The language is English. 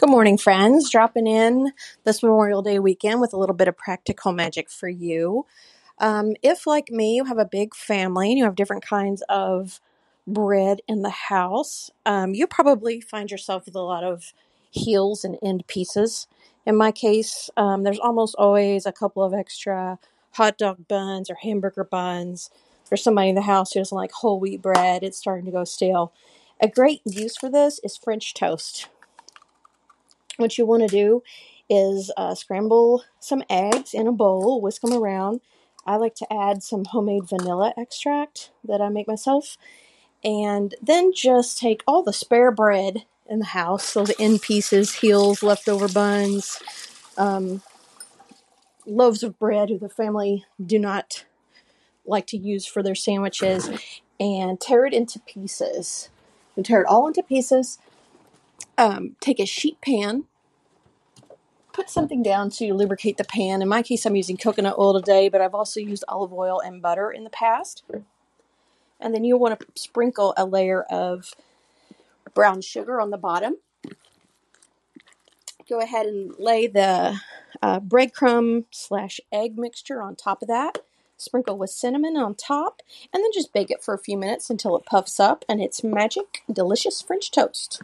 Good morning, friends. Dropping in this Memorial Day weekend with a little bit of practical magic for you. Um, if, like me, you have a big family and you have different kinds of bread in the house, um, you probably find yourself with a lot of heels and end pieces. In my case, um, there's almost always a couple of extra hot dog buns or hamburger buns. There's somebody in the house who doesn't like whole wheat bread, it's starting to go stale. A great use for this is French toast. What you want to do is uh, scramble some eggs in a bowl, whisk them around. I like to add some homemade vanilla extract that I make myself, and then just take all the spare bread in the house, so the end pieces, heels, leftover buns, um, loaves of bread who the family do not like to use for their sandwiches, and tear it into pieces. Tear it all into pieces. Um, take a sheet pan put something down to lubricate the pan. In my case, I'm using coconut oil today, but I've also used olive oil and butter in the past. And then you'll want to sprinkle a layer of brown sugar on the bottom. Go ahead and lay the uh, breadcrumb slash egg mixture on top of that. Sprinkle with cinnamon on top, and then just bake it for a few minutes until it puffs up and it's magic, delicious French toast.